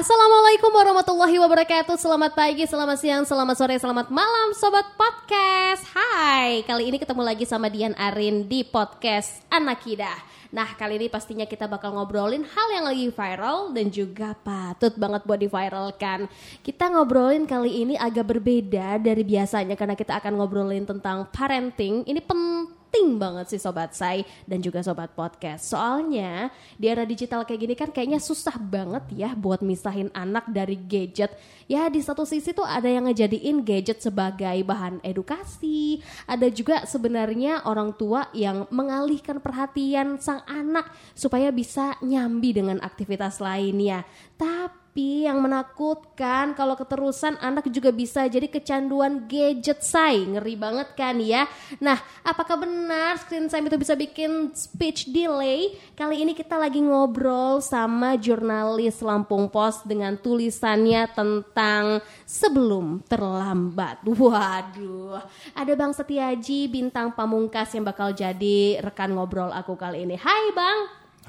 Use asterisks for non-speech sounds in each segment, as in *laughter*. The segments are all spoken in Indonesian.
Assalamualaikum warahmatullahi wabarakatuh. Selamat pagi, selamat siang, selamat sore, selamat malam Sobat Podcast. Hai, kali ini ketemu lagi sama Dian Arin di Podcast Anakida Nah kali ini pastinya kita bakal ngobrolin hal yang lagi viral Dan juga patut banget buat diviralkan. Kita ngobrolin kali ini agak berbeda dari biasanya Karena kita akan ngobrolin tentang parenting. Ini penting penting banget sih sobat saya dan juga sobat podcast. Soalnya di era digital kayak gini kan kayaknya susah banget ya buat misahin anak dari gadget. Ya di satu sisi tuh ada yang ngejadiin gadget sebagai bahan edukasi, ada juga sebenarnya orang tua yang mengalihkan perhatian sang anak supaya bisa nyambi dengan aktivitas lainnya. Tapi tapi yang menakutkan kalau keterusan anak juga bisa jadi kecanduan gadget say. Ngeri banget kan ya. Nah, apakah benar screen time itu bisa bikin speech delay? Kali ini kita lagi ngobrol sama jurnalis Lampung Pos dengan tulisannya tentang sebelum terlambat. Waduh, ada Bang Setiaji bintang pamungkas yang bakal jadi rekan ngobrol aku kali ini. Hai Bang.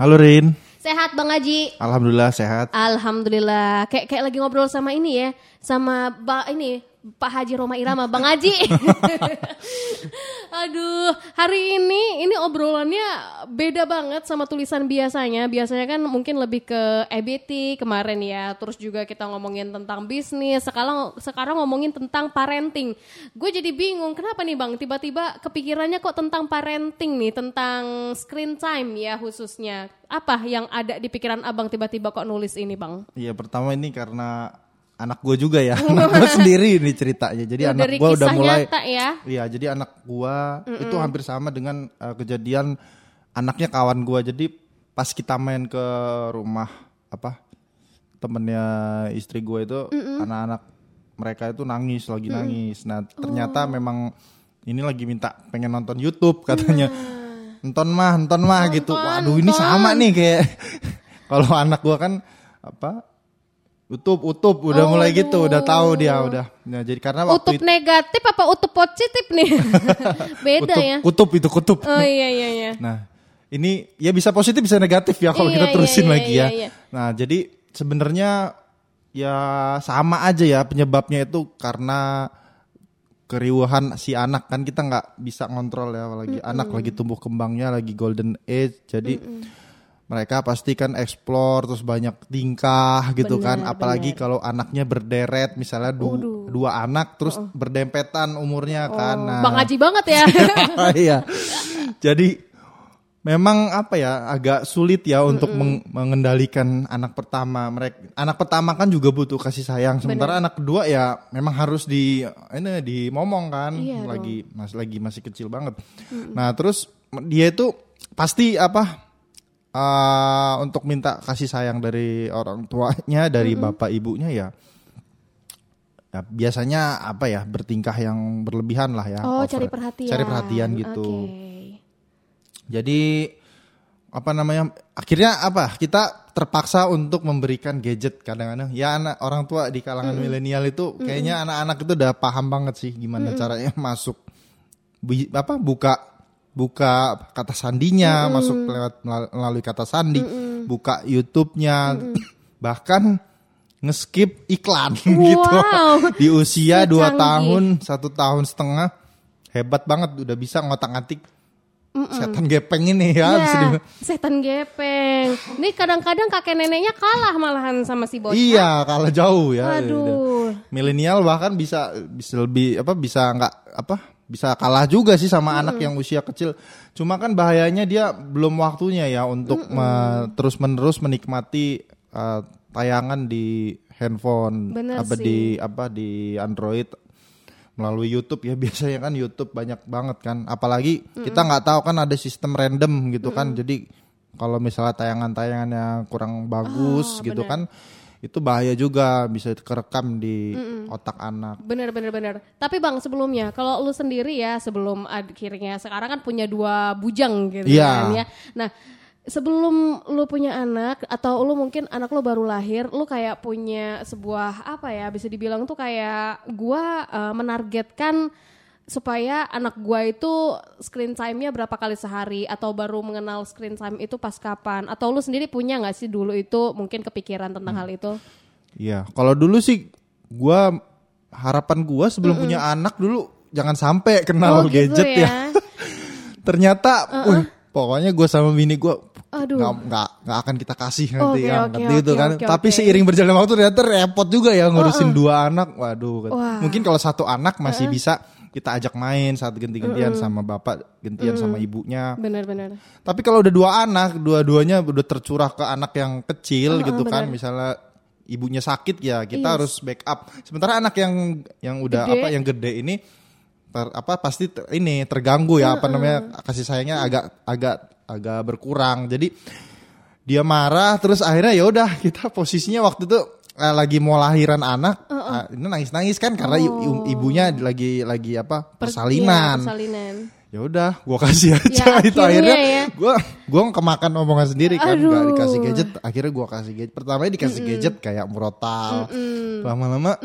Halo Rin. Sehat Bang Haji. Alhamdulillah sehat. Alhamdulillah. Kayak kayak lagi ngobrol sama ini ya, sama ba ini Pak Haji Roma Irama, Bang Haji. *laughs* Aduh, hari ini ini obrolannya beda banget sama tulisan biasanya. Biasanya kan mungkin lebih ke EBT kemarin ya. Terus juga kita ngomongin tentang bisnis. Sekarang sekarang ngomongin tentang parenting. Gue jadi bingung kenapa nih Bang tiba-tiba kepikirannya kok tentang parenting nih, tentang screen time ya khususnya. Apa yang ada di pikiran Abang tiba-tiba kok nulis ini Bang? Iya, pertama ini karena anak gue juga ya. *laughs* Anak gue sendiri ini ceritanya. Jadi Dari anak gue udah mulai nyata ya. iya jadi anak gue itu hampir sama dengan uh, kejadian anaknya kawan gue jadi pas kita main ke rumah apa temennya istri gue itu anak-anak mereka itu nangis lagi nangis. Nah ternyata memang ini lagi minta pengen nonton YouTube katanya. Nonton mah nonton mah gitu. Waduh ini sama nih kayak. *laughs* Kalau anak gue kan apa Utup, utup, udah Oh, mulai gitu, udah tahu dia udah. Nah, jadi karena waktu Utup itu negatif apa utup positif nih? *laughs* Beda kutub, ya. kutub itu kutub. Oh iya iya iya. Nah, ini ya bisa positif bisa negatif ya kalau Iya, kita iya, terusin iya, lagi iya, ya. iya. Nah, jadi sebenarnya ya sama aja ya penyebabnya itu karena keriuhan si anak kan kita nggak bisa ngontrol ya lagi anak lagi tumbuh kembangnya lagi golden age jadi mereka pasti kan explore terus banyak tingkah gitu kan Benar, apalagi kalau anaknya berderet misalnya du- dua anak terus berdempetan umurnya kan nah Bang Haji banget ya. *laughs* iya. Jadi memang apa ya agak sulit ya untuk meng- mengendalikan anak pertama. Mereka anak pertama kan juga butuh kasih sayang. Sementara anak kedua ya memang harus di ini dimomong kan. Iya lagi masih lagi masih kecil banget. Nah, terus dia itu pasti apa eh, untuk minta kasih sayang dari orang tuanya, dari bapak ibunya ya ya, biasanya apa ya bertingkah yang berlebihan lah ya. Oh, over. cari perhatian. Cari perhatian gitu. Oke. Jadi apa namanya? Akhirnya apa? Kita terpaksa untuk memberikan gadget kadang-kadang. Ya anak orang tua di kalangan milenial itu kayaknya anak-anak itu udah paham banget sih gimana caranya masuk Bu- apa buka buka kata sandinya, masuk lewat melalui kata sandi, buka YouTube-nya, bahkan ngeskip iklan *laughs* gitu Wow. di usia *laughs* dua tahun satu tahun setengah hebat banget udah bisa ngotak-ngatik setan gepeng ini ya, Ya, dibilang. setan gepeng. Ini kadang-kadang kakek neneknya kalah malahan sama si bocah. iya kalah jauh ya Aduh. milenial bahkan bisa bisa lebih apa bisa nggak apa bisa kalah juga sih sama anak yang usia kecil. Cuma kan bahayanya dia belum waktunya ya untuk terus menerus menikmati uh, tayangan di handphone Bener apa sih. di apa di Android melalui YouTube. Ya *laughs* biasanya kan YouTube banyak banget kan. Apalagi kita nggak tahu kan ada sistem random gitu kan. Jadi kalau misalnya tayangan-tayangan yang kurang bagus Ah, gitu kan itu bahaya juga bisa kerekam di otak anak Bener bener bener. Tapi bang sebelumnya kalau lu sendiri ya sebelum akhirnya sekarang kan punya dua bujang gitu Iya. kan ya. Nah sebelum lu punya anak atau lu mungkin anak lu baru lahir, lu kayak punya sebuah apa ya bisa dibilang tuh kayak gua eh, menargetkan supaya anak gua itu screen time-nya berapa kali sehari atau baru mengenal screen time itu pas kapan atau lu sendiri punya nggak sih dulu itu mungkin kepikiran tentang hal itu? Iya, kalau dulu sih gua harapan gua sebelum punya anak dulu jangan sampai kenal Oh, gitu gadget ya. ya. *laughs* Ternyata wih, pokoknya gua sama bini gua Aduh. nggak nggak nggak akan kita kasih nanti Oke, kan oke, nanti itu oke, kan. oke, Tapi oke. seiring berjalannya waktu ternyata repot juga ya ngurusin dua anak. Waduh. kan. Wah. Mungkin kalau satu anak masih bisa kita ajak main saat ganti-gantian sama bapak, gantian sama ibunya. Benar-benar. Tapi kalau udah dua anak, dua-duanya udah tercurah ke anak yang kecil gitu kan, misalnya ibunya sakit ya kita Yes. harus backup. Sementara anak yang yang udah Gede. apa yang gede ini ter- apa pasti ter- ini terganggu ya apa namanya kasih sayangnya agak agak agak berkurang. Jadi dia marah terus akhirnya ya udah kita posisinya waktu itu eh, lagi mau lahiran anak ah, ini nangis nangis kan karena i- ibunya lagi lagi apa Per- persalinan. iya, persalinan. ya udah gua kasih *laughs* aja Ya, itu akhirnya akhirnya. ya. gua gua kemakan omongan sendiri kan Aduh. dikasih gadget akhirnya gua kasih gadget. Pertamanya dikasih gadget kayak murotal. Lama-lama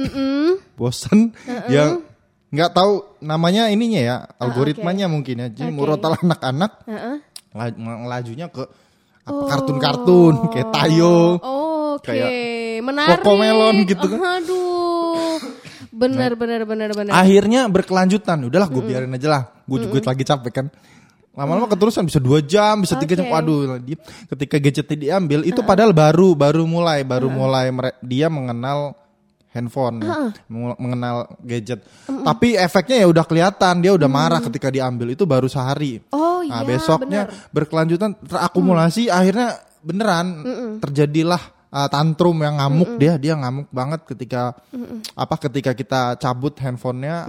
bosen. Ya nggak tahu namanya ininya ya algoritmanya mungkin ya. Jadi Oke. murotal *laughs* anak-anak Heeh. la- ngelajunya ke apa, kartun-kartun kayak Tayo. Oh, Oke, Kayak menarik. Cocomelon gitu kan. Aduh. Benar benar benar benar. akhirnya berkelanjutan. Udahlah gue biarin aja lah. Gue juga lagi capek kan. Lama-lama keterusan bisa dua jam bisa tiga jam. Oke. waduh dia ketika gadgetnya diambil itu padahal baru baru mulai baru mulai mere- dia mengenal handphone meng- mengenal gadget. Tapi efeknya ya udah kelihatan dia udah marah ketika diambil itu baru sehari. Oh nah iya, besoknya benar. berkelanjutan terakumulasi akhirnya beneran terjadilah uh, tantrum yang ngamuk dia dia ngamuk banget ketika apa ketika kita cabut handphonenya.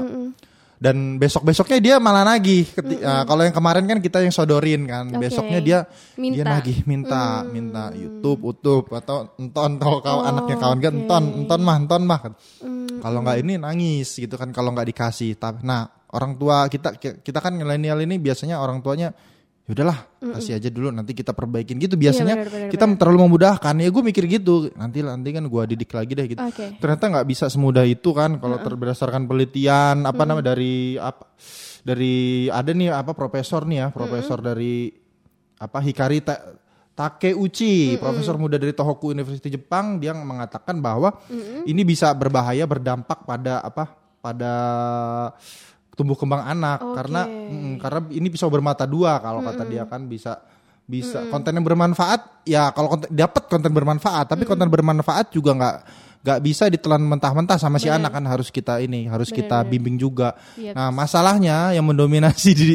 Dan besok besoknya dia malah nagih Keti- uh, kalau yang kemarin kan kita yang sodorin kan. Oke. besoknya dia dia Minta. nagih minta minta YouTube YouTube atau enton kalau kau anaknya kawan kan enton enton mah enton mah kalau nggak ini nangis gitu kan kalau nggak dikasih. Tapi nah orang tua kita kita kan milenial ini biasanya orang tuanya ya udahlah kasih aja dulu nanti kita perbaikin gitu. Biasanya benar, benar, kita terlalu memudahkan. Ya gue mikir gitu nanti nanti kan gue didik lagi deh gitu. Oke. ternyata nggak bisa semudah itu kan kalau ter- berdasarkan penelitian apa namanya dari apa dari ada nih apa profesor nih ya profesor dari apa Hikari Ta- Takeuchi. Profesor muda dari Tohoku University Jepang dia mengatakan bahwa ini bisa berbahaya berdampak pada apa pada tumbuh kembang anak. Oke. karena mm, karena ini pisau bermata dua kalau kata dia kan. Bisa bisa konten yang bermanfaat ya kalau konten, dapat konten bermanfaat. Tapi konten bermanfaat juga nggak nggak bisa ditelan mentah-mentah sama si anak kan. Harus kita ini harus kita bimbing juga. Iya. nah masalahnya yang mendominasi *laughs* di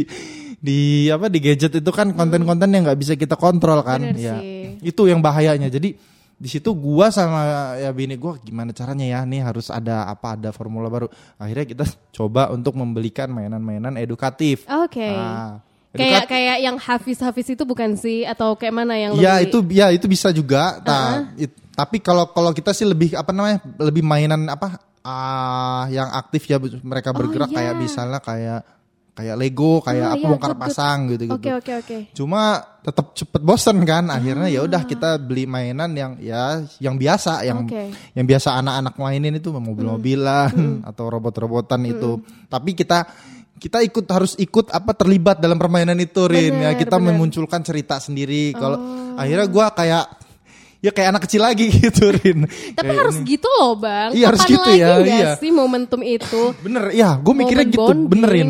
di apa di gadget itu kan konten-konten yang nggak bisa kita kontrol kan. Bener ya sih. itu yang bahayanya. Jadi di situ gua sama ya bini gua gimana caranya ya nih harus ada apa ada formula baru akhirnya kita *laughs* coba untuk membelikan mainan-mainan edukatif Oke. Nah, Kayak kayak yang Hafiz-Hafiz itu bukan sih atau kayak mana yang Ya lebih- itu ya itu bisa juga. Nah, it- tapi kalau kalau kita sih lebih apa namanya lebih mainan apa ah yang aktif ya mereka bergerak iya. kayak misalnya kayak kayak Lego kayak Ah, apa iya, bongkar good, good. pasang gitu gitu. Oke oke oke. Cuma tetap cepet bosen kan akhirnya ya udah kita beli mainan yang ya yang biasa yang Oke. yang biasa anak-anak mainin itu mobil-mobilan atau robot-robotan itu. Tapi kita kita ikut harus ikut apa terlibat dalam permainan itu Rin ya Bener, kita bener. memunculkan cerita sendiri kalau akhirnya gua kayak ya kayak anak kecil lagi *laughs* gitu Rin. Tapi Kayak harus ini. gitu loh bang. Iya, harus gitu lagi ya, nggak iya. sih momentum itu? Bener ya, gue mikirnya gitu, bonding. benerin.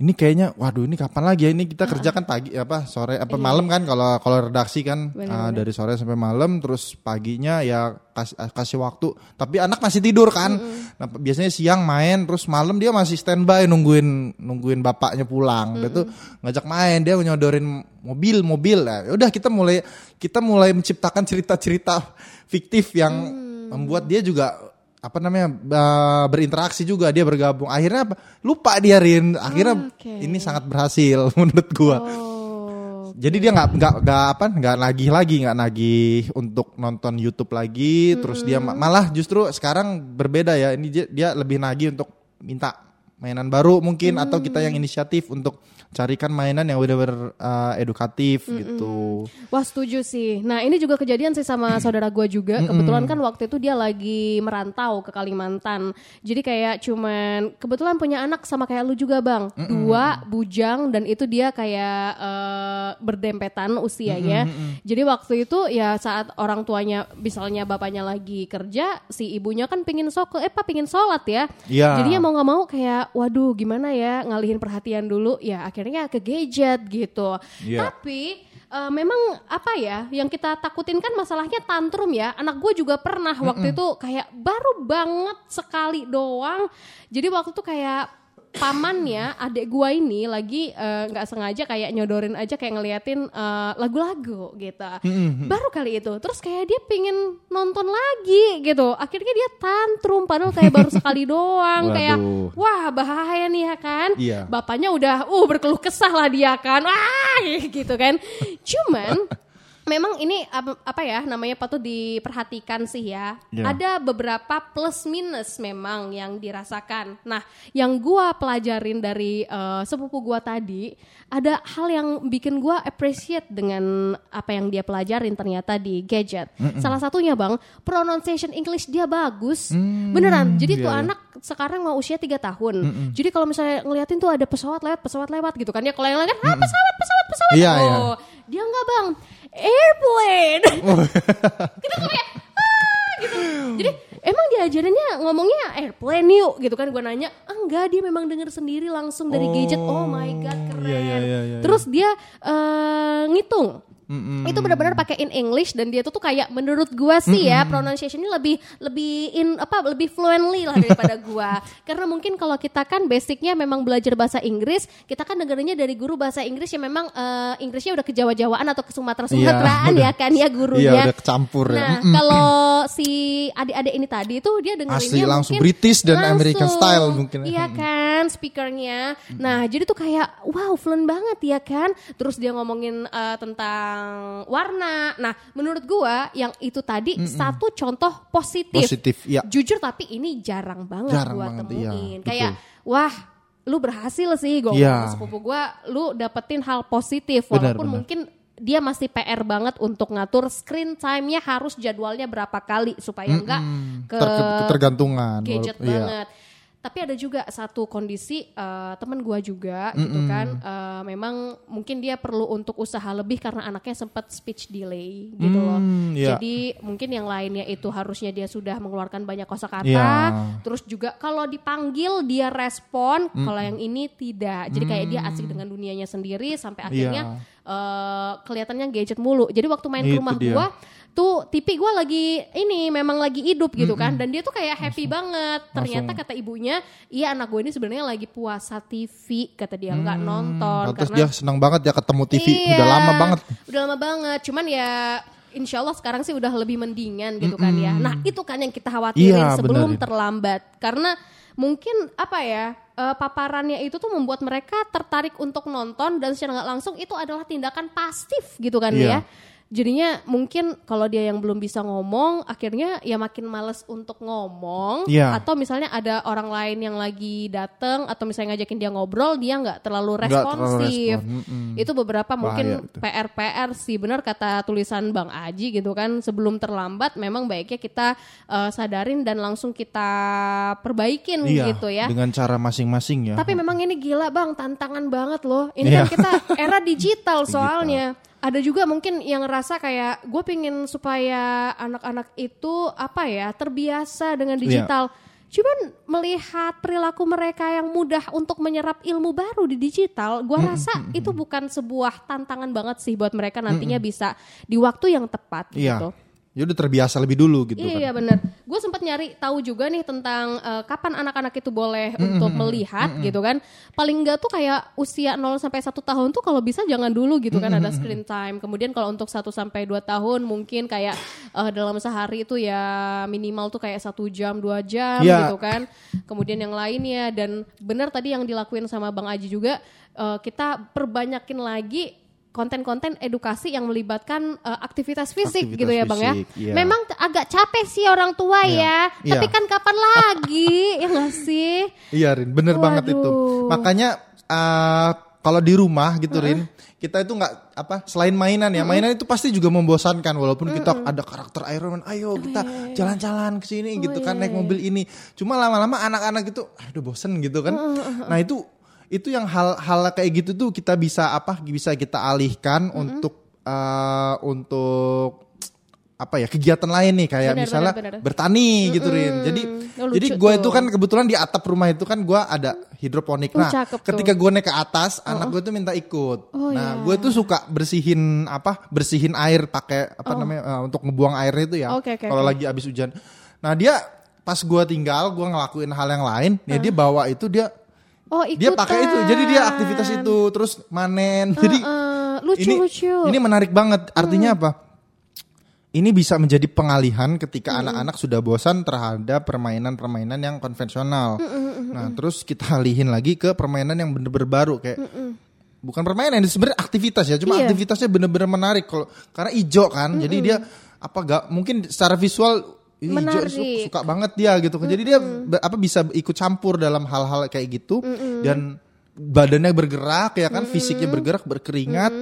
Ini kayaknya, waduh ini kapan lagi ya? Ini kita kerjakan pagi apa sore apa malam kan? Kalau kalau redaksi kan Bener, ah, dari sore sampai malam, terus paginya ya kasih kasih waktu. Tapi anak masih tidur kan? Nah biasanya siang main, terus malam dia masih standby nungguin nungguin bapaknya pulang. Dia tuh ngajak main, dia nyodorin mobil mobil. Nah, udah kita mulai kita mulai menciptakan cerita-cerita fiktif yang membuat dia juga apa namanya uh, berinteraksi juga dia bergabung. Akhirnya apa? Lupa dia Rin. Akhirnya Oke. ini sangat berhasil *laughs* menurut gua. Oh. jadi dia nggak nggak nggak apa nggak nagih lagi nggak nagih untuk nonton YouTube lagi. Terus dia ma- malah justru sekarang berbeda ya. Ini dia, dia lebih nagih untuk minta mainan baru mungkin atau kita yang inisiatif untuk carikan mainan yang benar-benar uh, edukatif gitu. Wah setuju sih. Nah ini juga kejadian sih sama *clears throat* saudara gue juga. Kebetulan kan waktu itu dia lagi merantau ke Kalimantan. Jadi kayak cuman kebetulan punya anak sama kayak lu juga bang. Dua bujang dan itu dia kayak eh, berdempetan usianya. Jadi waktu itu ya saat orang tuanya misalnya bapaknya lagi kerja, si ibunya kan pingin sok eh pak pingin sholat ya. Iya. Jadinya mau nggak mau kayak waduh gimana ya ngalihin perhatian dulu ya akhirnya ke gadget gitu. Iya. Tapi eh, memang apa ya yang kita takutin kan masalahnya tantrum ya. Anak gue juga pernah waktu itu kayak baru banget sekali doang. Jadi waktu itu kayak pamannya adik gua ini lagi eh, nggak sengaja kayak nyodorin aja kayak ngeliatin eh, lagu-lagu gitu. Baru kali itu. Terus kayak dia pingin nonton lagi gitu. Akhirnya dia tantrum padahal kayak baru sekali doang. *laughs* Kayak Waduh. wah bahaya nih ya kan. Iya. bapaknya udah uh berkeluh kesah lah dia kan. Wah *laughs* gitu kan. Cuman memang ini apa, apa ya namanya patut diperhatikan sih ya. Ya. ada beberapa plus minus memang yang dirasakan. Nah yang gua pelajarin dari eh, sepupu gua tadi ada hal yang bikin gua appreciate dengan apa yang dia pelajarin ternyata di gadget. Salah satunya bang pronunciation English dia bagus. Beneran. Jadi tuh iya, anak sekarang mau usia tiga tahun. Jadi kalau misalnya ngeliatin tuh ada pesawat lewat pesawat lewat gitu kan ya. Kalau yang lain kan ah pesawat pesawat pesawat. Iya. oh dia enggak bang airplane. *laughs* Kita kayak ah gitu. Jadi emang diajarinnya ngomongnya airplane yuk gitu kan. Gue nanya ah, enggak dia memang denger sendiri langsung dari Oh, gadget. Oh my god keren iya, iya, iya, iya. terus dia eh, ngitung Mm-mm. itu benar-benar pakai in English dan dia tuh tuh kayak menurut gua sih ya pronunciationnya lebih lebih in apa lebih fluently lah daripada *laughs* gua karena mungkin kalau kita kan basicnya memang belajar bahasa Inggris kita kan dengerinnya dari guru bahasa Inggris yang memang eh, Inggrisnya udah ke Jawa-Jawaan atau ke Sumatera Sumateraan udah. ya kan ya gurunya Iya, udah kecampur ya. nah kalau si adik-adik ini tadi tuh dia dengerinnya Asli langsung mungkin British dan American langsung. style mungkin ya. iya kan speakernya nah jadi tuh kayak wow fluent banget ya kan terus dia ngomongin eh, tentang warna nah menurut gua yang itu tadi satu contoh positif Positif, iya. jujur tapi ini jarang banget Jarang gua banget, temuin iya, kayak betul. wah lu berhasil sih gue Iya. sepupu gua lu dapetin hal positif Benar, walaupun benar. mungkin dia masih PR banget untuk ngatur screen time-nya harus jadwalnya berapa kali supaya enggak ke Ter- ketergantungan. gadget Walaupun- iya. Tapi ada juga satu kondisi eh, teman gua juga gitu kan, eh, memang mungkin dia perlu untuk usaha lebih karena anaknya sempat speech delay gitu loh. Hmm, iya. Jadi mungkin yang lainnya itu harusnya dia sudah mengeluarkan banyak kosakata, Iya. terus juga kalau dipanggil dia respon, kalau yang ini tidak. Jadi kayak dia asik dengan dunianya sendiri sampai akhirnya eh, kelihatannya gadget mulu. Jadi waktu main ke rumah dia. Tuh TV gue lagi ini memang lagi hidup gitu kan dan dia tuh kayak happy banget ternyata kata ibunya iya anak gue ini sebenarnya lagi puasa TV kata dia nggak nonton Terus karena dia senang banget ya ketemu TV. Iya, Udah lama banget. udah lama banget cuman ya Insya Allah sekarang sih udah lebih mendingan gitu kan ya. Nah itu kan yang kita khawatirin Iya, sebelum benerin. terlambat. Karena mungkin apa ya eh, paparannya itu tuh membuat mereka tertarik untuk nonton dan secara nggak langsung itu adalah tindakan pasif gitu kan Iya. ya. Jadinya mungkin kalau dia yang belum bisa ngomong, akhirnya ya makin males untuk ngomong. Iya. Atau misalnya ada orang lain yang lagi dateng atau misalnya ngajakin dia ngobrol, dia nggak terlalu Nggak terlalu responsif. respon, mm-mm. Itu beberapa mungkin itu. PR-PR sih benar kata tulisan Bang Aji gitu kan sebelum terlambat memang baiknya kita eh, sadarin dan langsung kita perbaikin Iya, gitu ya. dengan cara masing-masing ya. Tapi memang ini gila bang, tantangan banget loh. Ini Iya. kan kita era digital *laughs* soalnya. Ada juga mungkin yang ngerasa kayak gue pingin supaya anak-anak itu apa ya terbiasa dengan Iya. digital. Cuman melihat perilaku mereka yang mudah untuk menyerap ilmu baru di digital, gue rasa itu bukan sebuah tantangan banget sih buat mereka nantinya bisa di waktu yang tepat Iya. gitu. Ya udah terbiasa lebih dulu gitu kan. Iya bener. Gue sempat nyari tahu juga nih tentang eh, kapan anak-anak itu boleh untuk melihat gitu kan. Paling enggak tuh kayak usia 0 sampai 1 tahun tuh kalau bisa jangan dulu gitu kan ada screen time. Kemudian kalau untuk 1 sampai 2 tahun mungkin kayak eh, dalam sehari itu ya minimal tuh kayak satu jam dua jam Iya. gitu kan. Kemudian yang lainnya dan benar tadi yang dilakuin sama Bang Aji juga eh, kita perbanyakin lagi konten-konten edukasi yang melibatkan uh, aktivitas fisik Aktivitas gitu ya bang ya. iya. Memang agak capek sih orang tua Iya, ya, tapi iya. kan kapan *laughs* lagi ya nggak sih? Iya Rin, bener banget itu. Waduh. Makanya uh, kalau di rumah gitu Rin, kita itu nggak apa selain mainan ya, mainan itu pasti juga membosankan walaupun kita ada karakter Iron Man, ayo kita jalan-jalan ke sini gitu kan naik mobil ini. Cuma lama-lama anak-anak itu aduh bosen gitu kan. Nah itu itu yang hal-hal kayak gitu tuh kita bisa apa bisa kita alihkan untuk uh, untuk apa ya kegiatan lain nih kayak Benar, misalnya benar, benar. bertani gitu Rin. Jadi Oh, lucu jadi gue itu kan kebetulan di atap rumah itu kan gue ada hidroponik. Oh, Nah, ketika gue naik ke atas, anak gue tuh minta ikut. Oh, nah, iya. gue tuh suka bersihin apa? Bersihin air pakai apa namanya eh, untuk ngebuang airnya itu ya. Oh. Oke, oke, Kalau oke. lagi abis hujan. Nah, dia pas gue tinggal, gue ngelakuin hal yang lain, ya dia bawa itu dia Oh dia pakai itu. Jadi dia aktivitas itu terus manen. Jadi Eh, lucu ini lucu. Hmm. ini menarik banget. Artinya apa? Ini bisa menjadi pengalihan ketika Hmm. anak-anak sudah bosan terhadap permainan-permainan yang konvensional. Hmm, Nah, terus kita alihin lagi ke permainan yang bener-bener baru kayak bukan permainan, ini sebenarnya aktivitas ya. Cuma Iya. aktivitasnya bener-bener menarik kalau karena ijo kan. Jadi dia apa gak mungkin secara visual ini hijau Menarik. su- suka banget dia gitu kan. Jadi dia apa bisa ikut campur dalam hal-hal kayak gitu dan badannya bergerak ya kan, fisiknya bergerak, berkeringat.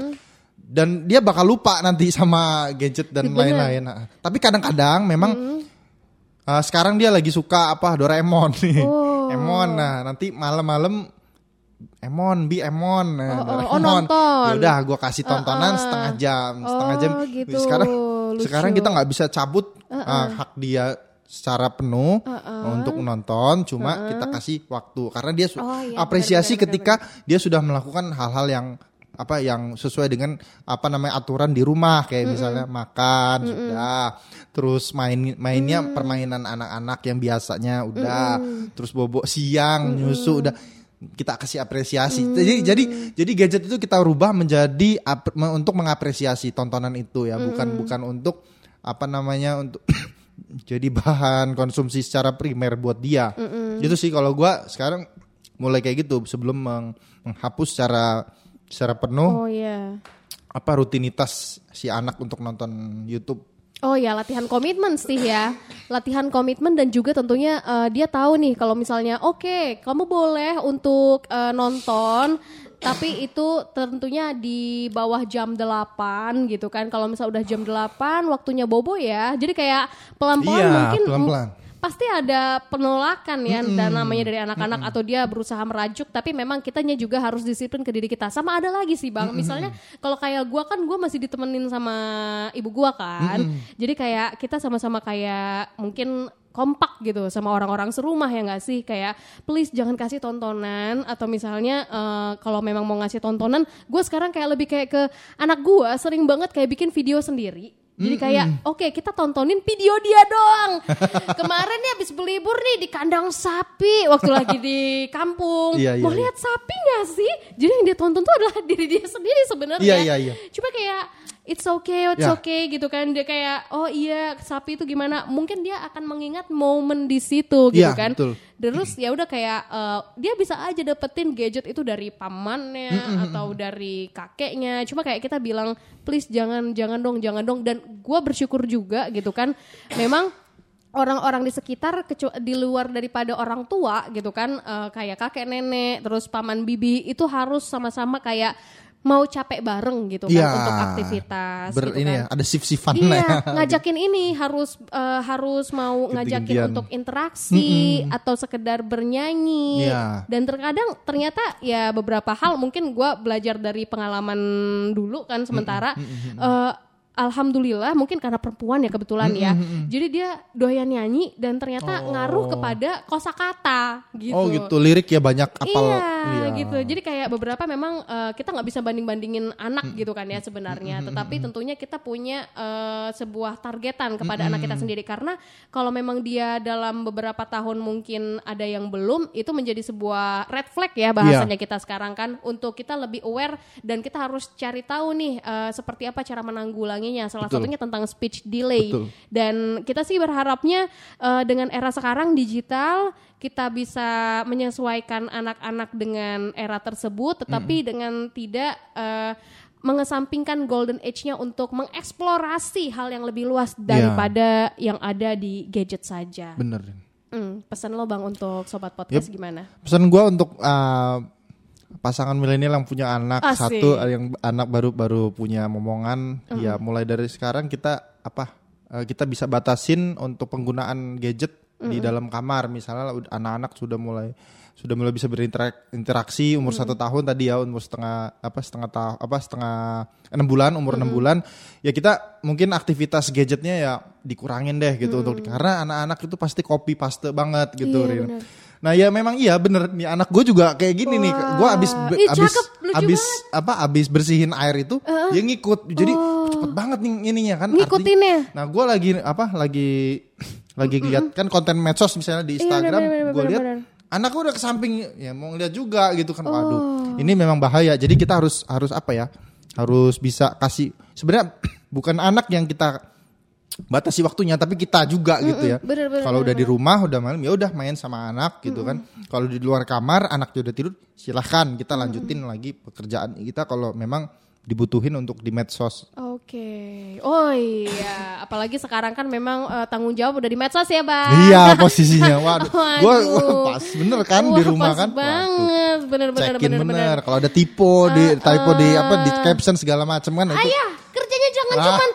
Dan dia bakal lupa nanti sama gadget dan lain-lain. Nah, tapi kadang-kadang memang uh, sekarang dia lagi suka apa Doraemon nih. Oh. Emon. Nah, nanti malam-malam Emon, bi Emon. Nah, Oh, oh, Doraemon. oh, nonton. Udah gua kasih tontonan Uh-uh. setengah jam, setengah Oh, jam. gitu. Sekarang Lucu. sekarang kita nggak bisa cabut uh, hak dia secara penuh untuk menonton, cuma kita kasih waktu. Karena dia Oh, iya, apresiasi benar, benar, ketika dia sudah melakukan hal-hal yang apa yang sesuai dengan apa namanya aturan di rumah. Kayak misalnya makan sudah. Terus main mainnya permainan anak-anak yang biasanya udah. Terus bobok siang nyusu udah. Kita kasih apresiasi. Jadi jadi jadi gadget itu kita rubah menjadi ap- untuk mengapresiasi tontonan itu ya. Bukan bukan untuk apa namanya untuk *coughs* jadi bahan konsumsi secara primer buat dia gitu sih kalau gua sekarang mulai kayak gitu sebelum meng- menghapus secara secara penuh Oh iya. apa rutinitas si anak untuk nonton YouTube. Oh ya latihan komitmen sih ya, latihan komitmen dan juga tentunya eh, dia tahu nih kalau misalnya oke kamu boleh untuk eh, nonton tapi itu tentunya di bawah jam 8 gitu kan. Kalau misalnya udah jam 8 waktunya bobo ya. Jadi kayak pelan-pelan Iya, mungkin pelan-pelan. pasti ada penolakan ya dan namanya dari anak-anak atau dia berusaha merajuk. Tapi memang kitanya juga harus disiplin ke diri kita. Sama ada lagi sih bang. Misalnya kalau kayak gua kan gua masih ditemenin sama ibu gua kan. Jadi kayak kita sama-sama kayak mungkin kompak gitu sama orang-orang serumah ya nggak sih kayak please jangan kasih tontonan atau misalnya eh, kalau memang mau ngasih tontonan gue sekarang kayak lebih kayak ke anak gua sering banget kayak bikin video sendiri jadi kayak oke kita tontonin video dia doang. *laughs* Kemarin nih habis berlibur nih di kandang sapi waktu lagi di kampung. Iya, iya, Mau iya. lihat sapi gak sih? Jadi yang dia tonton tuh adalah diri dia sendiri sebenarnya. Iya, iya, iya. Cuma kayak it's okay, it's Ya. okay gitu kan. Dia kayak oh iya sapi itu gimana? Mungkin dia akan mengingat momen di situ gitu Iya, kan. betul. Terus ya udah kayak eh, dia bisa aja dapetin gadget itu dari pamannya atau dari kakeknya. Cuma kayak kita bilang please jangan jangan dong jangan dong dan gua bersyukur juga gitu kan. Memang orang-orang di sekitar di luar daripada orang tua gitu kan eh, kayak kakek nenek terus paman bibi itu harus sama-sama kayak mau capek bareng gitu kan Iya. untuk aktivitas Ber, gitu ini kan. ya, ada shift-shiftan Iya, lah ya. ngajakin ini harus eh, harus mau ngajakin Ketinggian. untuk interaksi atau sekedar bernyanyi. Iya. Dan terkadang ternyata ya beberapa hal mungkin gua belajar dari pengalaman dulu kan sementara eh, Alhamdulillah mungkin karena perempuan ya kebetulan ya. Jadi dia doyan nyanyi dan ternyata ngaruh kepada kosakata gitu. Oh gitu, lirik ya banyak apal. Iya, gitu. Jadi kayak beberapa memang eh, kita nggak bisa banding-bandingin anak gitu kan ya sebenarnya. Tetapi tentunya kita punya eh, sebuah targetan kepada anak kita sendiri karena kalau memang dia dalam beberapa tahun mungkin ada yang belum, itu menjadi sebuah red flag ya bahasanya kita sekarang kan untuk kita lebih aware dan kita harus cari tahu nih eh, seperti apa cara Salah Betul. satunya tentang speech delay. Betul. Dan kita sih berharapnya eh, dengan era sekarang digital kita bisa menyesuaikan anak-anak dengan era tersebut, tetapi dengan tidak eh, mengesampingkan golden age-nya untuk mengeksplorasi hal yang lebih luas daripada yang ada di gadget saja. Bener. Hmm, pesan lo bang untuk sobat podcast gimana? Pesan gua untuk uh, pasangan milenial yang punya anak Asik. satu yang anak baru baru punya momongan. Ya mulai dari sekarang kita apa uh, kita bisa batasin untuk penggunaan gadget di dalam kamar. Misalnya anak-anak sudah mulai sudah mulai bisa berinteraksi umur satu tahun tadi ya umur setengah apa setengah tahun apa setengah enam bulan umur enam bulan. Ya kita mungkin aktivitas gadgetnya ya dikurangin deh gitu untuk karena anak-anak itu pasti copy paste banget gitu Iya. Nah ya memang iya bener. Nih anak gue juga kayak gini nih. Gue abis Ih, abis cakep, abis apa abis bersihin air itu dia ngikut. Jadi cepet banget nih ininya kan. Ngikutinnya. artinya- nah gue lagi apa lagi *laughs* lagi lihat kan konten medsos misalnya di Instagram bener, bener, gue lihat anak gue udah ke samping ya mau ngeliat juga gitu kan. Waduh ini memang bahaya. Jadi kita harus harus apa ya harus bisa kasih sebenarnya *clears throat* bukan anak yang kita batasi waktunya tapi kita juga gitu ya. bener, bener, kalau udah di rumah udah malam ya udah main sama anak gitu kan. Kalau di luar kamar anaknya udah tidur silahkan kita lanjutin lagi pekerjaan kita kalau memang dibutuhin untuk di medsos. Oke, oh iya, apalagi sekarang kan memang eh, tanggung jawab udah di medsos ya bang. iya *laughs* posisinya. Waduh. *laughs* Gua Waduh. *laughs* pas bener kan di Wah, rumah pas kan? Waduh. banget, bener bener cekin bener bener, bener. kalau ada typo di typo di apa di caption segala macam kan itu Ayah, kerjanya jangan Ah. cuman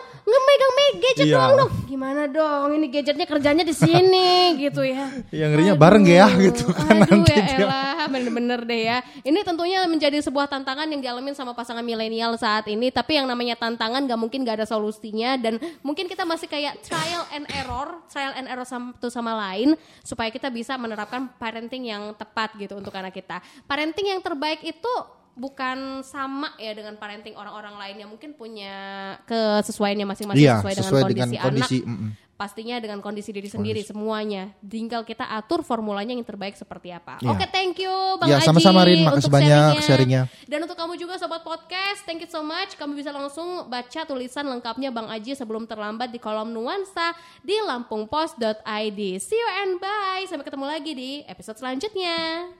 ngemegang meg gadget Iya. dong. Gimana dong? Ini gadgetnya kerjanya di sini *laughs* gitu ya. yang ngerinya bareng ya gitu kan Aduh nanti ya elah, bener-bener deh ya. Ini tentunya menjadi sebuah tantangan yang dialamin sama pasangan milenial saat ini. Tapi yang namanya tantangan gak mungkin gak ada solusinya. Dan mungkin kita masih kayak trial and error. Trial and error satu sama lain. Supaya kita bisa menerapkan parenting yang tepat gitu untuk anak kita. Parenting yang terbaik itu bukan sama ya dengan parenting orang-orang lain yang mungkin punya kesesuaiannya masing-masing Iya, sesuai, sesuai dengan dengan kondisi, kondisi, anak mm-mm. pastinya dengan kondisi diri sendiri semuanya. Tinggal kita atur formulanya yang terbaik seperti apa. Iya. Oke, thank you Bang Iya, Aji. sama-sama, Rin. Makasih untuk banyak sharingnya. sharingnya. Dan untuk kamu juga sobat podcast, thank you so much. Kamu bisa langsung baca tulisan lengkapnya Bang Aji sebelum terlambat di kolom nuansa di lampungpost.id. See you and bye. Sampai ketemu lagi di episode selanjutnya.